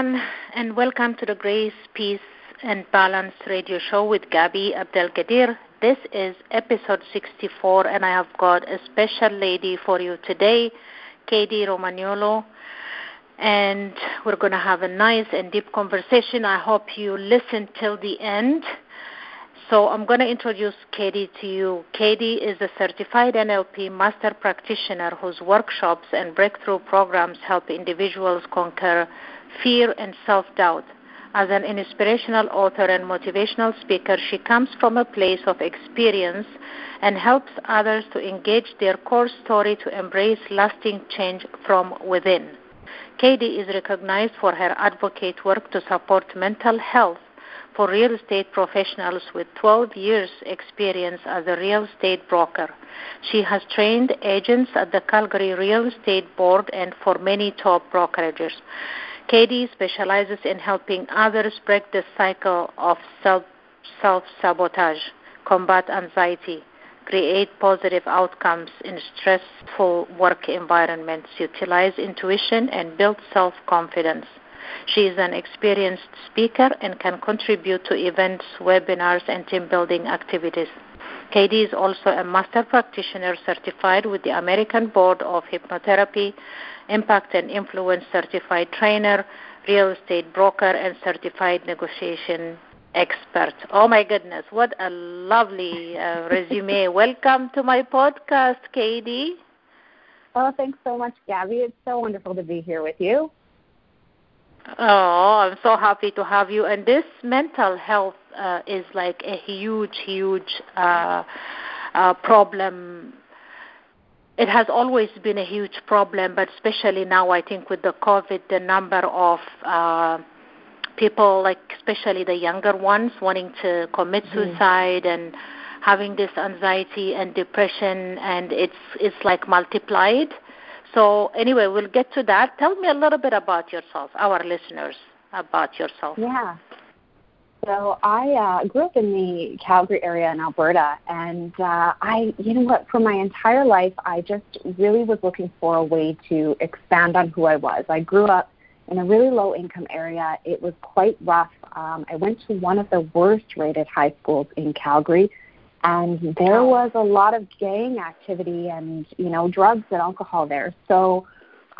everyone, and welcome to the Grace, Peace, and Balance radio show with Gabby Abdelkadir. This is episode 64, and I have got a special lady for you today, Kady Romagnuolo. And we're going to have a nice and deep conversation. I hope you listen till the end. So I'm going to introduce Kady to you. Kady is a certified NLP master practitioner whose workshops and breakthrough programs help individuals conquer fear and self-doubt. As an inspirational author and motivational speaker, she comes from a place of experience and helps others to engage their core story to embrace lasting change from within. Kady is recognized for her advocate work to support mental health for real estate professionals with 12 years experience as a real estate broker. She has trained agents at the Calgary Real Estate Board and for many top brokerages. Kady specializes in helping others break the cycle of self sabotage, combat anxiety, create positive outcomes in stressful work environments, utilize intuition, and build self confidence. She is an experienced speaker and can contribute to events, webinars, and team building activities. Kady is also a master practitioner certified with the American Board of Hypnotherapy, Impact and Influence certified trainer, real estate broker, and certified negotiation expert. Oh my goodness, what a lovely uh, resume. Welcome to my podcast, Kady. Oh, thanks so much, Gabby. It's so wonderful to be here with you. Oh, I'm so happy to have you. And this mental health uh, is like a huge, huge uh, uh, problem. It has always been a huge problem, but especially now, I think with the COVID, the number of uh, people, like especially the younger ones, wanting to commit mm-hmm. suicide mm. and having this anxiety and depression, and it's it's like multiplied. So anyway, we'll get to that. Tell me a little bit about yourself, our listeners, about yourself. Yeah. So I uh, grew up in the Calgary area in Alberta, and uh, I, you know what, for my entire life, I just really was looking for a way to expand on who I was. I grew up in a really low income area. It was quite rough. Um, I went to one of the worst rated high schools in Calgary and there was a lot of gang activity and you know drugs and alcohol there so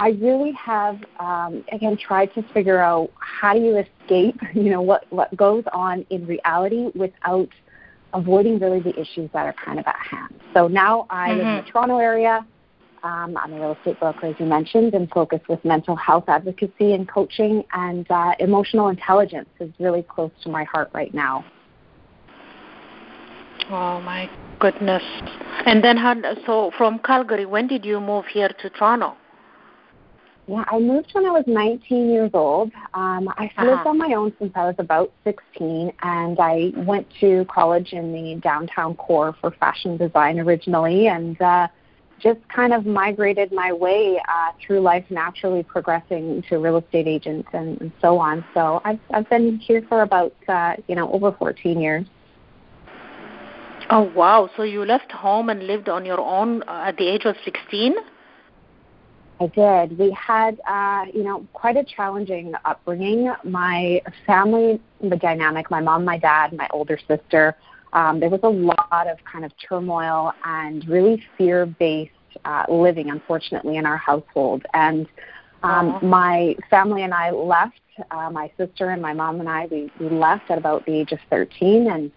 i really have um again tried to figure out how do you escape you know what what goes on in reality without avoiding really the issues that are kind of at hand so now i mm-hmm. live in the mm-hmm. toronto area um, I'm a real estate broker, as you mentioned, and focus with mental health advocacy and coaching, and uh, emotional intelligence is really close to my heart right now. Oh my goodness! And then, how, so from Calgary, when did you move here to Toronto? Yeah, I moved when I was 19 years old. Um, I uh-huh. lived on my own since I was about 16, and I went to college in the downtown core for fashion design originally, and uh, just kind of migrated my way uh, through life, naturally progressing to real estate agent and, and so on. So I've I've been here for about uh, you know over 14 years. Oh wow! So you left home and lived on your own uh, at the age of 16? I did. We had, uh, you know, quite a challenging upbringing. My family, the dynamic, my mom, my dad, my older sister, um, there was a lot of kind of turmoil and really fear-based uh, living, unfortunately, in our household. And um, my family and I left. Uh, my sister and my mom and I, we, we left at about the age of 13, and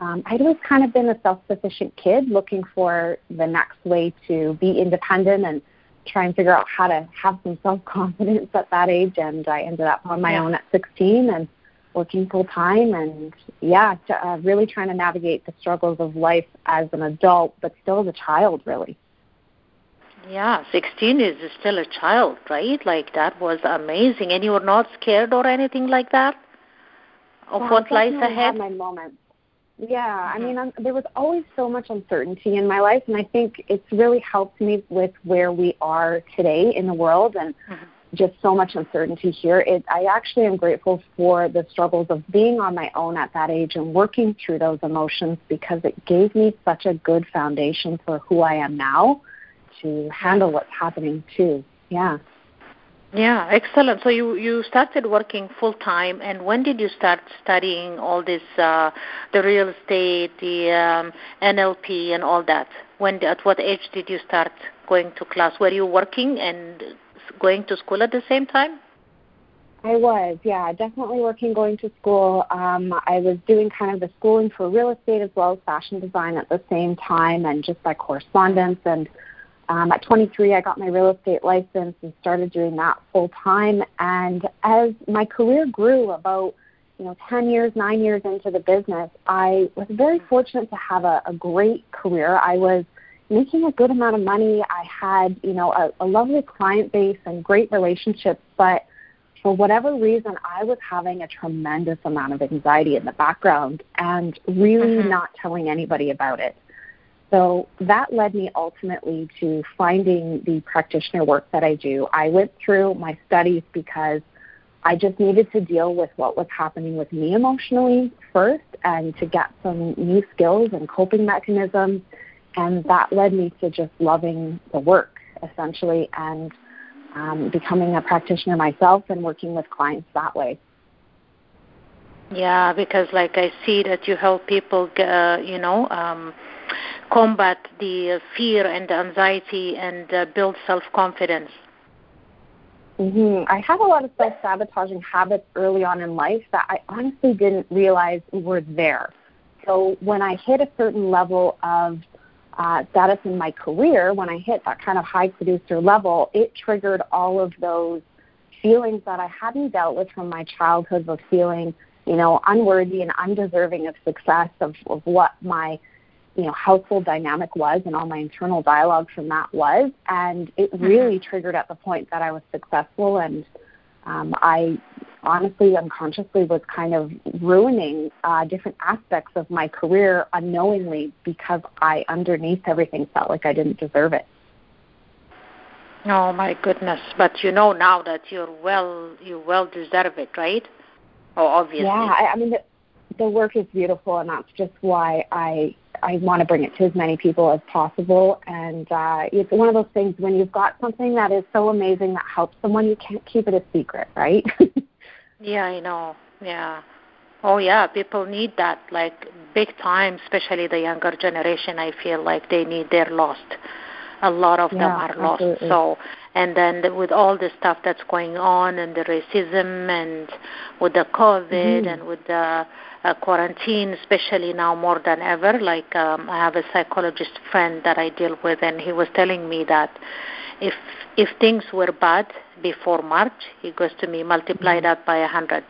um, I'd always kind of been a self-sufficient kid looking for the next way to be independent and try and figure out how to have some self-confidence at that age. And I ended up on my yeah. own at 16 and working full time and yeah, to, uh, really trying to navigate the struggles of life as an adult, but still as a child, really. Yeah, 16 is still a child, right? Like that was amazing. And you were not scared or anything like that of yeah, what lies ahead? Had my moments yeah, I mean, I'm, there was always so much uncertainty in my life, and I think it's really helped me with where we are today in the world and mm-hmm. just so much uncertainty here. It, I actually am grateful for the struggles of being on my own at that age and working through those emotions because it gave me such a good foundation for who I am now to handle what's happening too. Yeah. Yeah, excellent. So you you started working full time, and when did you start studying all this, uh, the real estate, the um, NLP, and all that? When at what age did you start going to class? Were you working and going to school at the same time? I was, yeah, definitely working, going to school. Um, I was doing kind of the schooling for real estate as well as fashion design at the same time, and just by correspondence and um, at 23, I got my real estate license and started doing that full time. And as my career grew, about you know 10 years, nine years into the business, I was very fortunate to have a, a great career. I was making a good amount of money. I had you know a, a lovely client base and great relationships, but for whatever reason, I was having a tremendous amount of anxiety in the background and really mm-hmm. not telling anybody about it. So that led me ultimately to finding the practitioner work that I do. I went through my studies because I just needed to deal with what was happening with me emotionally first and to get some new skills and coping mechanisms. And that led me to just loving the work essentially and um, becoming a practitioner myself and working with clients that way. Yeah, because like I see that you help people, uh, you know, um, combat the fear and the anxiety and uh, build self confidence? Mm-hmm. I had a lot of self sabotaging habits early on in life that I honestly didn't realize were there. So when I hit a certain level of uh, status in my career, when I hit that kind of high producer level, it triggered all of those feelings that I hadn't dealt with from my childhood of feeling, you know, unworthy and undeserving of success of, of what my you know household dynamic was and all my internal dialogue from that was. And it mm-hmm. really mm-hmm. triggered at the point that i was successful. And um, i honestly unconsciously was kind of ruining uh, different aspects of my career unknowingly because i underneath everything felt like i didn't deserve it. Oh my goodness. But you know now that you're well you well deserve it right? Oh obviously. Yeah i, I mean the, the work is beautiful and that's just why i I want to bring it to as many people as possible. And uh, it's one of those things when you've got something that is so amazing that helps someone, you can't keep it a secret, right? yeah, I know. Yeah. Oh yeah, people need that like big time, especially the younger generation. I feel like they need. They're lost. A lot of yeah, them are absolutely. lost. So, and then with all the stuff that's going on and the racism and with the COVID mm-hmm. and with the uh, quarantine, especially now more than ever. Like um, I have a psychologist friend that I deal with, and he was telling me that if if things were bad before March, he goes to me multiply mm-hmm. that by a hundred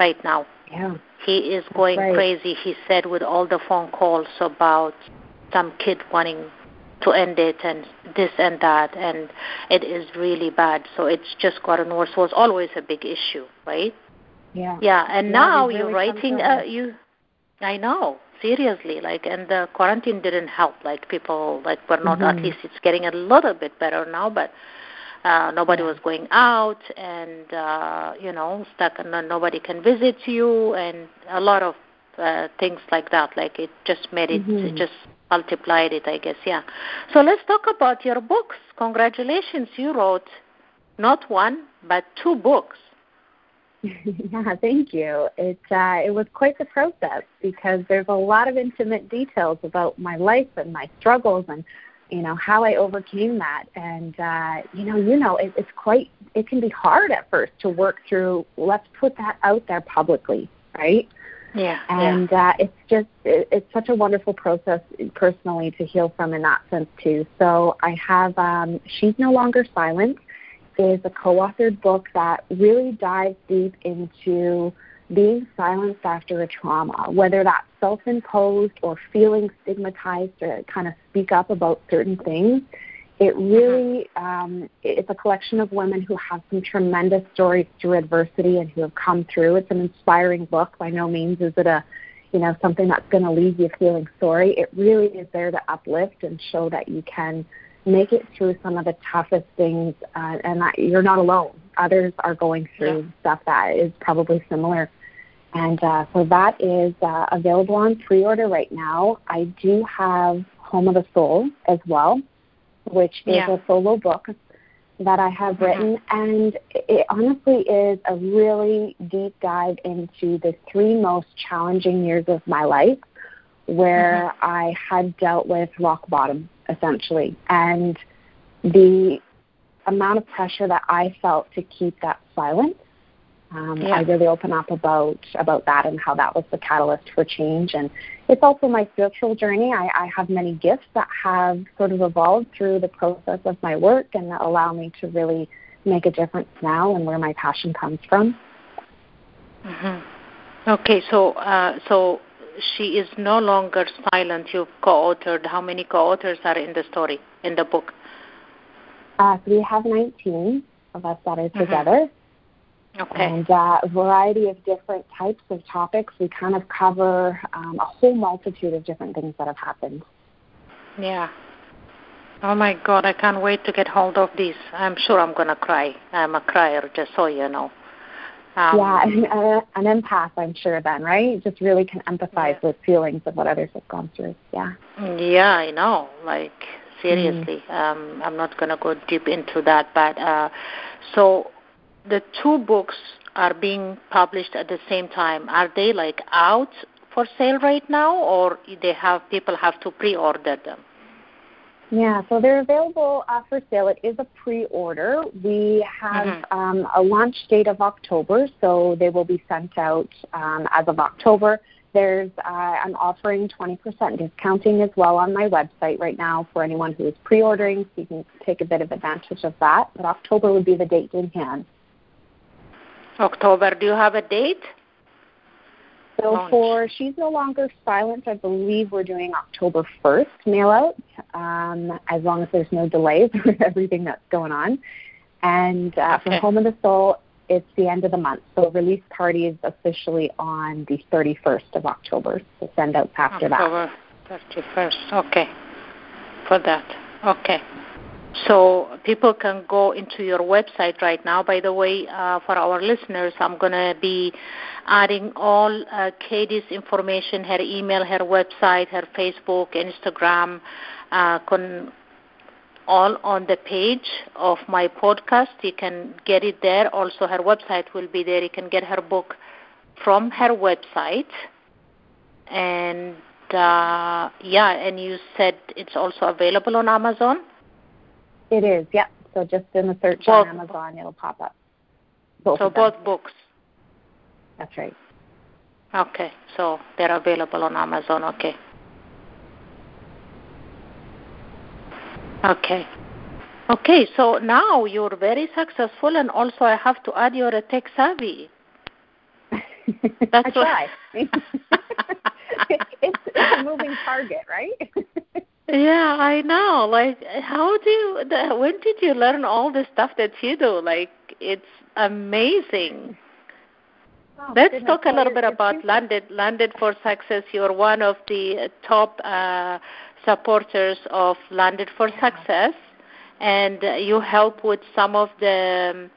right now. Yeah. He is going right. crazy. He said with all the phone calls about some kid wanting to end it and this and that and it is really bad so it's just gotten worse it's always a big issue right yeah. Yeah, and yeah, now really you're writing. Uh, you, I know seriously like and the quarantine didn't help like people like were not mm-hmm. at least it's getting a little bit better now but uh nobody yeah. was going out and uh you know stuck and nobody can visit you and a lot of uh things like that like it just made it, mm-hmm. it just multiplied it i guess yeah so let's talk about your books congratulations you wrote not one but two books yeah, thank you. It uh, it was quite the process because there's a lot of intimate details about my life and my struggles and you know how I overcame that. And uh, you know, you know, it, it's quite it can be hard at first to work through. Let's put that out there publicly, right? Yeah. And yeah. Uh, it's just it, it's such a wonderful process personally to heal from in that sense too. So I have um, she's no longer silent is a co-authored book that really dives deep into being silenced after a trauma, whether that's self-imposed or feeling stigmatized to kind of speak up about certain things. It really um, it's a collection of women who have some tremendous stories through adversity and who have come through. It's an inspiring book. By no means is it a you know something that's going to leave you feeling sorry. It really is there to uplift and show that you can make it through some of the toughest things uh, and that you're not alone. Others are going through yeah. stuff that is probably similar. And uh, so that is uh, available on pre-order right now. I do have Home of the Soul as well, which is yeah. a solo book that I have written, mm-hmm. and it honestly is a really deep dive into the three most challenging years of my life where mm-hmm. I had dealt with rock bottom, essentially, and the amount of pressure that I felt to keep that silent um, yeah. I really open up about about that and how that was the catalyst for change. And it's also my spiritual journey. I, I have many gifts that have sort of evolved through the process of my work and that allow me to really make a difference now and where my passion comes from. Mm-hmm. Okay, so uh, so she is no longer silent. You've co-authored. How many co-authors are in the story in the book? Uh, so we have 19 of us that are mm-hmm. Okay. And uh, a variety of different types of topics. We kind of cover um, a whole multitude of different things that have happened. Yeah. Oh my God, I can't wait to get hold of these. I'm sure I'm going to cry. I'm a crier, just so you know. Um, yeah, and, uh, an empath, I'm sure, then, right? Just really can empathize yeah. with feelings of what others have gone through. Yeah. Yeah, I know. Like, seriously. Mm. Um, I'm not going to go deep into that. But uh, so the two books are being published at the same time. Are they like out for sale right now, or they have people have to pre-order them? Yeah, so they're available uh, for sale. It is a pre-order. We have mm-hmm. um, a launch date of October, so they will be sent out um, as of October. There's uh, I'm offering 20% discounting as well on my website right now for anyone who is pre-ordering, so you can take a bit of advantage of that. But October would be the date in hand. October. Do you have a date? So Launch. for She's No Longer Silent, I believe we're doing October 1st mail out, um, as long as there's no delays with everything that's going on. And uh, okay. for Home of the Soul, it's the end of the month. So release party is officially on the 31st of October. So send out after October that. October 31st. Okay. For that. Okay. So people can go into your website right now. By the way, uh, for our listeners, I'm going to be adding all uh, Kady's information, her email, her website, her Facebook, Instagram, uh, con- all on the page of my podcast. You can get it there. Also, her website will be there. You can get her book from her website. And uh, yeah, and you said it's also available on Amazon? It is, yep. So just in the search both. on Amazon, it'll pop up. Both so both books. That's right. Okay, so they're available on Amazon. Okay. Okay. Okay, so now you're very successful, and also I have to add you're a tech savvy. That's I try. it's, it's a moving target, right? Yeah, I know. Like, how do you? The, when did you learn all the stuff that you do? Like, it's amazing. Oh, Let's goodness. talk a little bit about Landed Landed for Success. You're one of the top uh, supporters of Landed for yeah. Success, and you help with some of the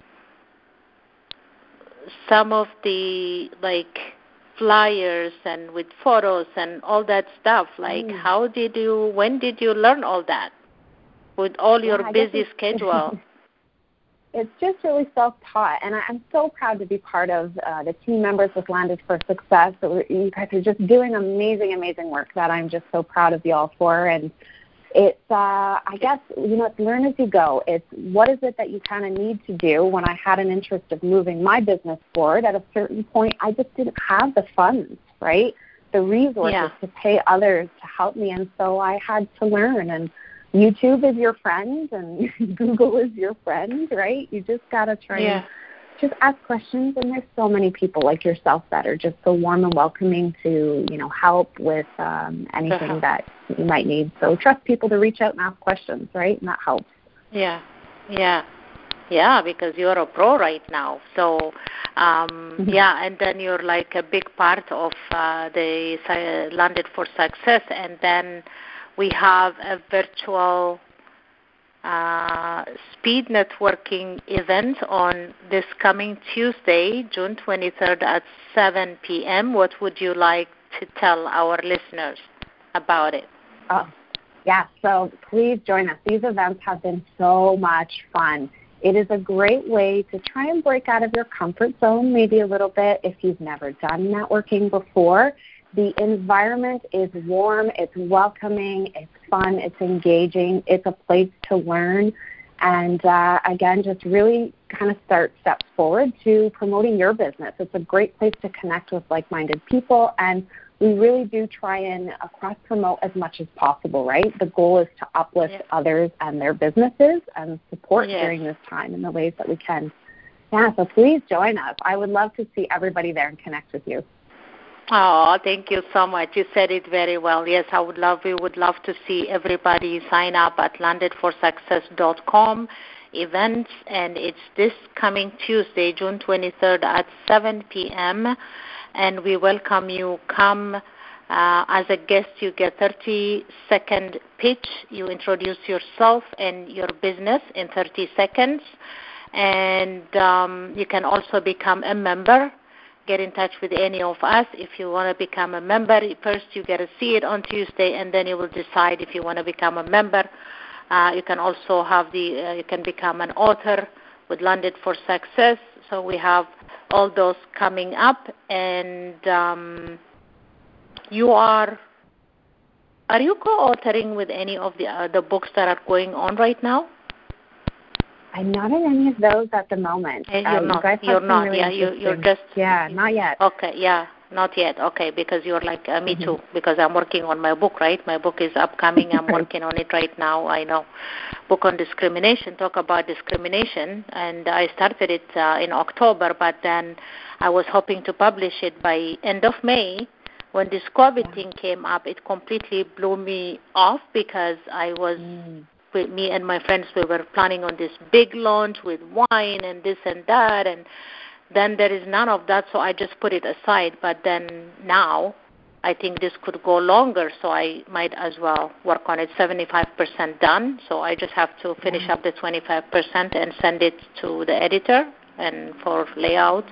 some of the like flyers and with photos and all that stuff like mm. how did you when did you learn all that? With all your yeah, busy schedule. It's just really self-taught and I, i'm so proud to be part of uh, the team members with landed for success. You guys are just doing amazing amazing work that i'm just so proud of you all for and it's uh i guess you know it's learn as you go. It's what is it that you kind of need to do when i had an interest of moving my business forward? At a certain point i just didn't have the funds right? The resources yeah. to pay others to help me and so i had to learn. And youtube is your friend and google is your friend right? You just got to try yeah. and just ask questions and there's so many people like yourself that are just so warm and welcoming to you know help with um, anything uh-huh. that you might need. So trust people to reach out and ask questions right? And that helps. Yeah. Yeah. Yeah because you're a pro right now. So um mm-hmm. yeah and then you're like a big part of uh, the landed for success. And then we have a virtual uh, speed networking event on this coming Tuesday, June 23rd at 7 p.m. What would you like to tell our listeners about it? Oh, yeah, so please join us. These events have been so much fun. It is a great way to try and break out of your comfort zone, maybe a little bit if you've never done networking before. The environment is warm, it's welcoming, it's fun, it's engaging, it's a place to learn. And uh, again, just really kind of start steps forward to promoting your business. It's a great place to connect with like minded people and we really do try and cross promote as much as possible, right? The goal is to uplift yeah. others and their businesses and support yes. during this time in the ways that we can. Yeah, so please join us. I would love to see everybody there and connect with you. Oh, thank you so much. You said it very well. Yes, I would love we would love to see everybody sign up at landedforsuccess.com events and it's this coming Tuesday, June 23rd at 7 p.m and we welcome you. Come uh, as a guest. You get 30 second pitch. You introduce yourself and your business in 30 seconds, and um, you can also become a member. Get in touch with any of us if you want to become a member. First, you get to see it on Tuesday, and then you will decide if you want to become a member. Uh, you can also have the uh, you can become an author with Landed for Success. So we have all those coming up, and um, you are are you co-authoring with any of the uh, the books that are going on right now? I'm not in any of those at the moment. And you're uh, not. You are not. Really yeah, you, you're just. Yeah, not yet. Okay. Yeah. Not yet. Okay, because you're like uh, me mm-hmm. too. Because I'm working on my book, right? My book is upcoming. I'm working on it right now. I know. Book on discrimination. Talk about discrimination, and I started it uh, in October, but then I was hoping to publish it by end of May. When this COVID yeah. thing came up, it completely blew me off because I was. Mm with me and my friends we were planning on this big launch with wine and this and that and then there is none of that, so I just put it aside. But then now, I think this could go longer, so I might as well work on it. 75% done, so I just have to finish up the 25% and send it to the editor and for layout.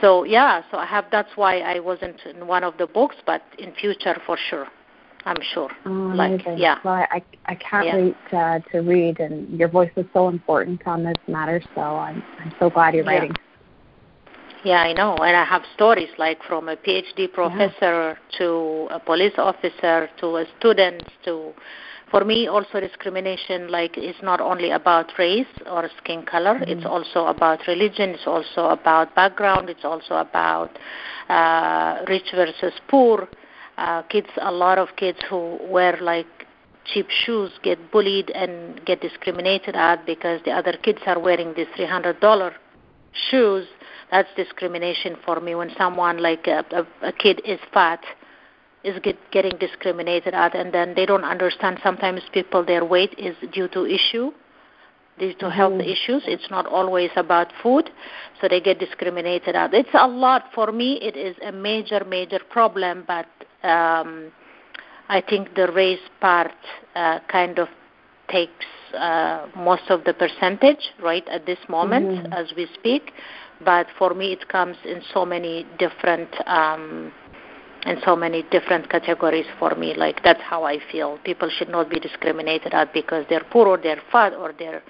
So yeah, so I have. That's why I wasn't in one of the books, but in future for sure. I'm sure. Oh, like, yeah. Well, I I can't yeah. wait uh, to read, and your voice is so important on this matter. So I'm I'm so glad you're yeah. writing. Yeah, I know. And I have stories like from a PhD professor yeah. to a police officer to a student to for me also discrimination like is not only about race or skin color mm-hmm. it's also about religion it's also about background it's also about uh, rich versus poor uh, kids a lot of kids who wear like cheap shoes get bullied and get discriminated at because the other kids are wearing these three hundred dollar shoes. That's discrimination for me. When someone like a, a, a kid is fat is get, getting discriminated at and then they don't understand sometimes people their weight is due to issue due to health mm-hmm. issues. It's not always about food so they get discriminated at. It's a lot. For me it is a major major problem but um i think the race part uh, kind of takes uh, most of the percentage right at this moment mm-hmm. as we speak. But for me it comes in so many different um, in so many different categories for me. Like that's how i feel. People should not be discriminated at because they're poor or they're fat or their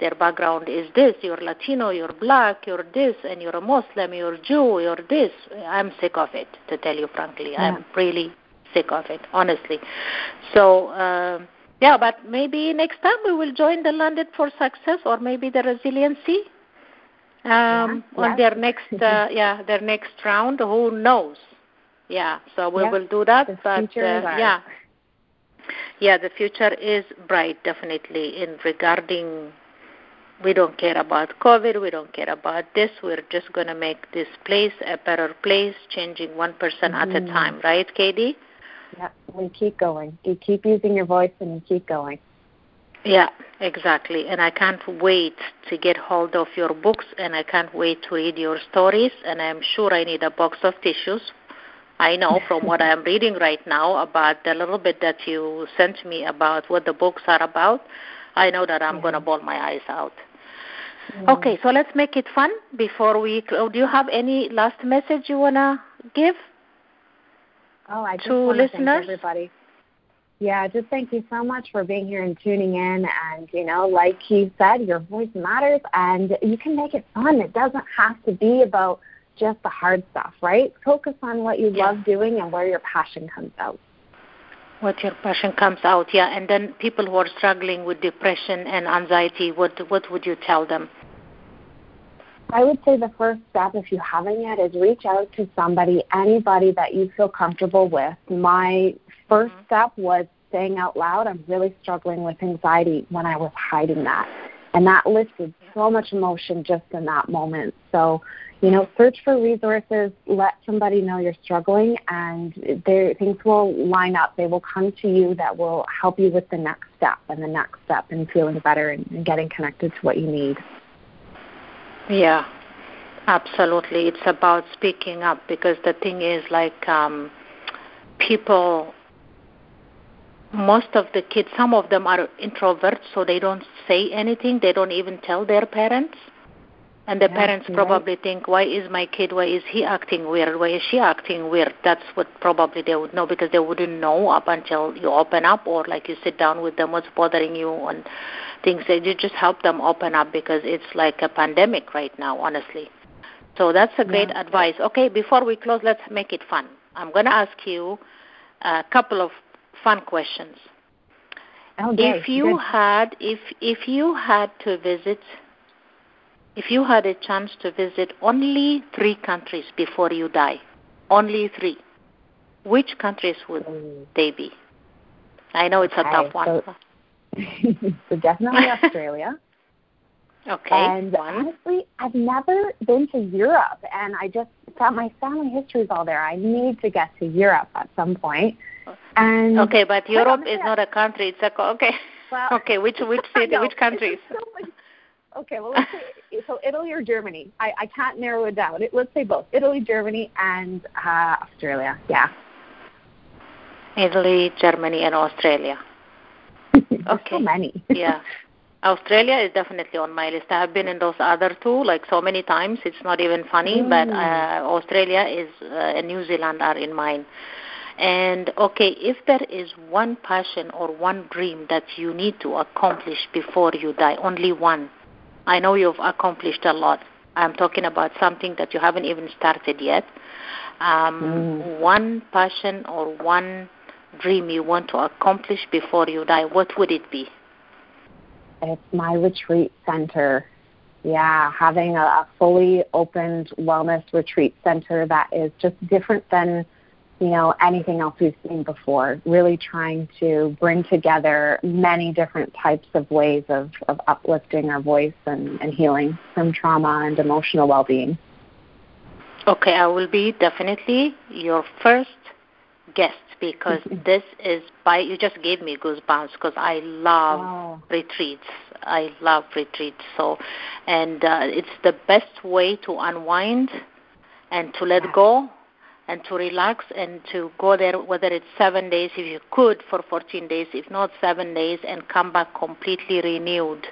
their background is this you're latino you're black you're this and you're a muslim you're jew you're this i'm sick of it to tell you frankly yeah. i'm really sick of it honestly so uh, yeah but maybe next time we will join the landed for success or maybe the resiliency um, yeah, on their next uh, yeah their next round. Who knows? Yeah, so we will do that. The but uh, yeah, yeah, the future is bright definitely in regarding. We don't care about COVID. We don't care about this. We're just going to make this place a better place, changing one person mm-hmm. at a mm-hmm. time, right, Kady? Yeah, we keep going. You keep using your voice and you keep going. Yeah, exactly. And I can't wait to get hold of your books and I can't wait to read your stories. And I'm sure I need a box of tissues. I know from what I'm reading right now about the little bit that you sent me about what the books are about. I know that I'm yeah. going to bawl my eyes out. Yeah. Okay, so let's make it fun before we. Do you have any last message you want to give? Oh, I just to listeners? everybody Yeah, just thank you so much for being here and tuning in. And, you know, like you said, your voice matters and you can make it fun. It doesn't have to be about just the hard stuff, right? Focus on what you yeah. love doing and where your passion comes out. What your passion comes out, yeah. And then people who are struggling with depression and anxiety, what what would you tell them? I would say the first step, if you haven't yet, is reach out to somebody, anybody that you feel comfortable with. My 1st mm-hmm. step was saying out loud, I'm really struggling with anxiety when I was hiding that. And that lifted so much emotion just in that moment. So, you know, search for resources, let somebody know you're struggling, and things will line up. They will come to you that will help you with the next step and the next step and feeling better and, and getting connected to what you need. Yeah, absolutely. It's about speaking up because the thing is, like, um, people, most of the kids, some of them are introverts, so they don't say anything. They don't even tell their parents. And the yeah, parents probably right. think, why is my kid, why is he acting weird? Why is she acting weird? That's what probably they would know because they wouldn't know up until you open up or like you sit down with them, what's bothering you and things that you just help them open up because it's like a pandemic right now, honestly. So that's a great yeah. advice. Okay, before we close, let's make it fun. I'm going to ask you a couple of fun questions. Okay. If you Good. had if if you had to visit if you had a chance to visit only 3 countries before you die, only 3. Which countries would mm. they be? I know it's okay, a tough one. So so definitely Australia. Okay. And one. honestly, I've never been to Europe, and I just thought my family history is all there. I need to get to Europe at some point. And okay, but Europe is not a country; it's a okay. Well, okay, which which city, which countries? Okay, well, let's say so Italy or Germany. I I can't narrow it down. It, let's say both Italy, Germany, and uh, Australia. Yeah. Italy, Germany, and Australia. okay. So many. yeah. Australia is definitely on my list. I have been in those other two like so many times. It's not even funny, mm. but uh, Australia is uh, and New Zealand are in mine. And okay, if there is one passion or one dream that you need to accomplish before you die, only one. I know you've accomplished a lot. I'm talking about something that you haven't even started yet. Um, mm. One passion or one dream you want to accomplish before you die, what would it be? It's my retreat center. Yeah, having a, a fully opened wellness retreat center that is just different than you know anything else we've seen before. Really trying to bring together many different types of ways of, of uplifting our voice and, and healing from trauma and emotional well-being. Okay, I will be definitely your first guest because this is by you just gave me goosebumps because I love wow. retreats. I love retreats. So, and uh, it's the best way to unwind and to let yeah. go and to relax and to go there whether it's seven days if you could for 14 days if not seven days and come back completely renewed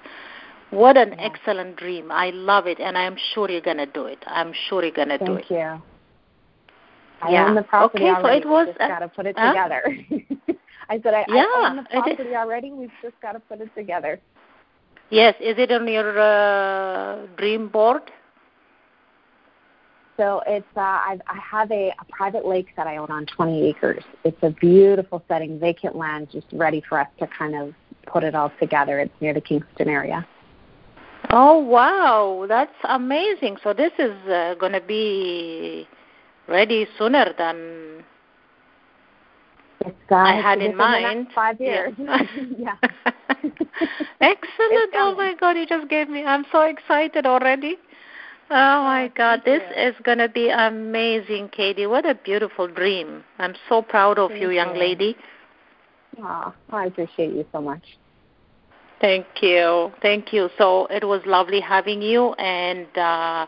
what an yeah. excellent dream i love it and i'm sure you're going to do it i'm sure you're going to do it thank you I yeah. own the property okay, already. So it was, we just got to put it uh, together. I said I, yeah, I own the property already. We've just got to put it together. Yes. Is it on your uh, dream board? So it's uh, I've, I have a, a private lake that I own on 20 acres. It's a beautiful setting, vacant land, just ready for us to kind of put it all together. It's near the Kingston area. Oh wow, that's amazing! So this is uh, going to be ready sooner than I had in mind. five years. Yeah. yeah. Excellent. Oh my God, you just gave me. I'm so excited already. Oh my God, this you. is going to be amazing, Kady. What a beautiful dream. I'm so proud of you, young lady. Oh, I appreciate you so much. Thank you. Thank you. So it was lovely having you and uh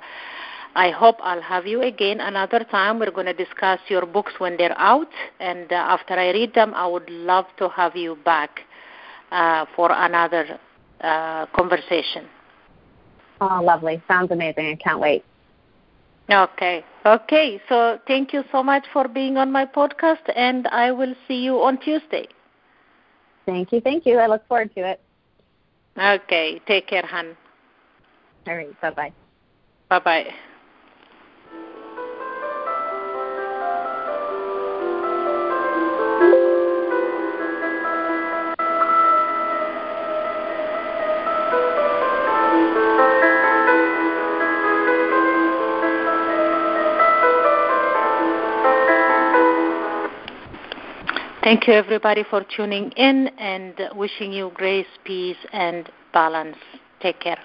I hope I'll have you again another time. We're going to discuss your books when they're out, and uh, after I read them, I would love to have you back uh, for another uh, conversation. Oh, lovely. Sounds amazing. I can't wait. Okay. Okay. So thank you so much for being on my podcast, and I will see you on Tuesday. Thank you. Thank you. I look forward to it. Okay. Take care, hon. All right. Bye bye. Bye bye. Thank you, everybody, for tuning in and wishing you grace, peace, and balance. Take care.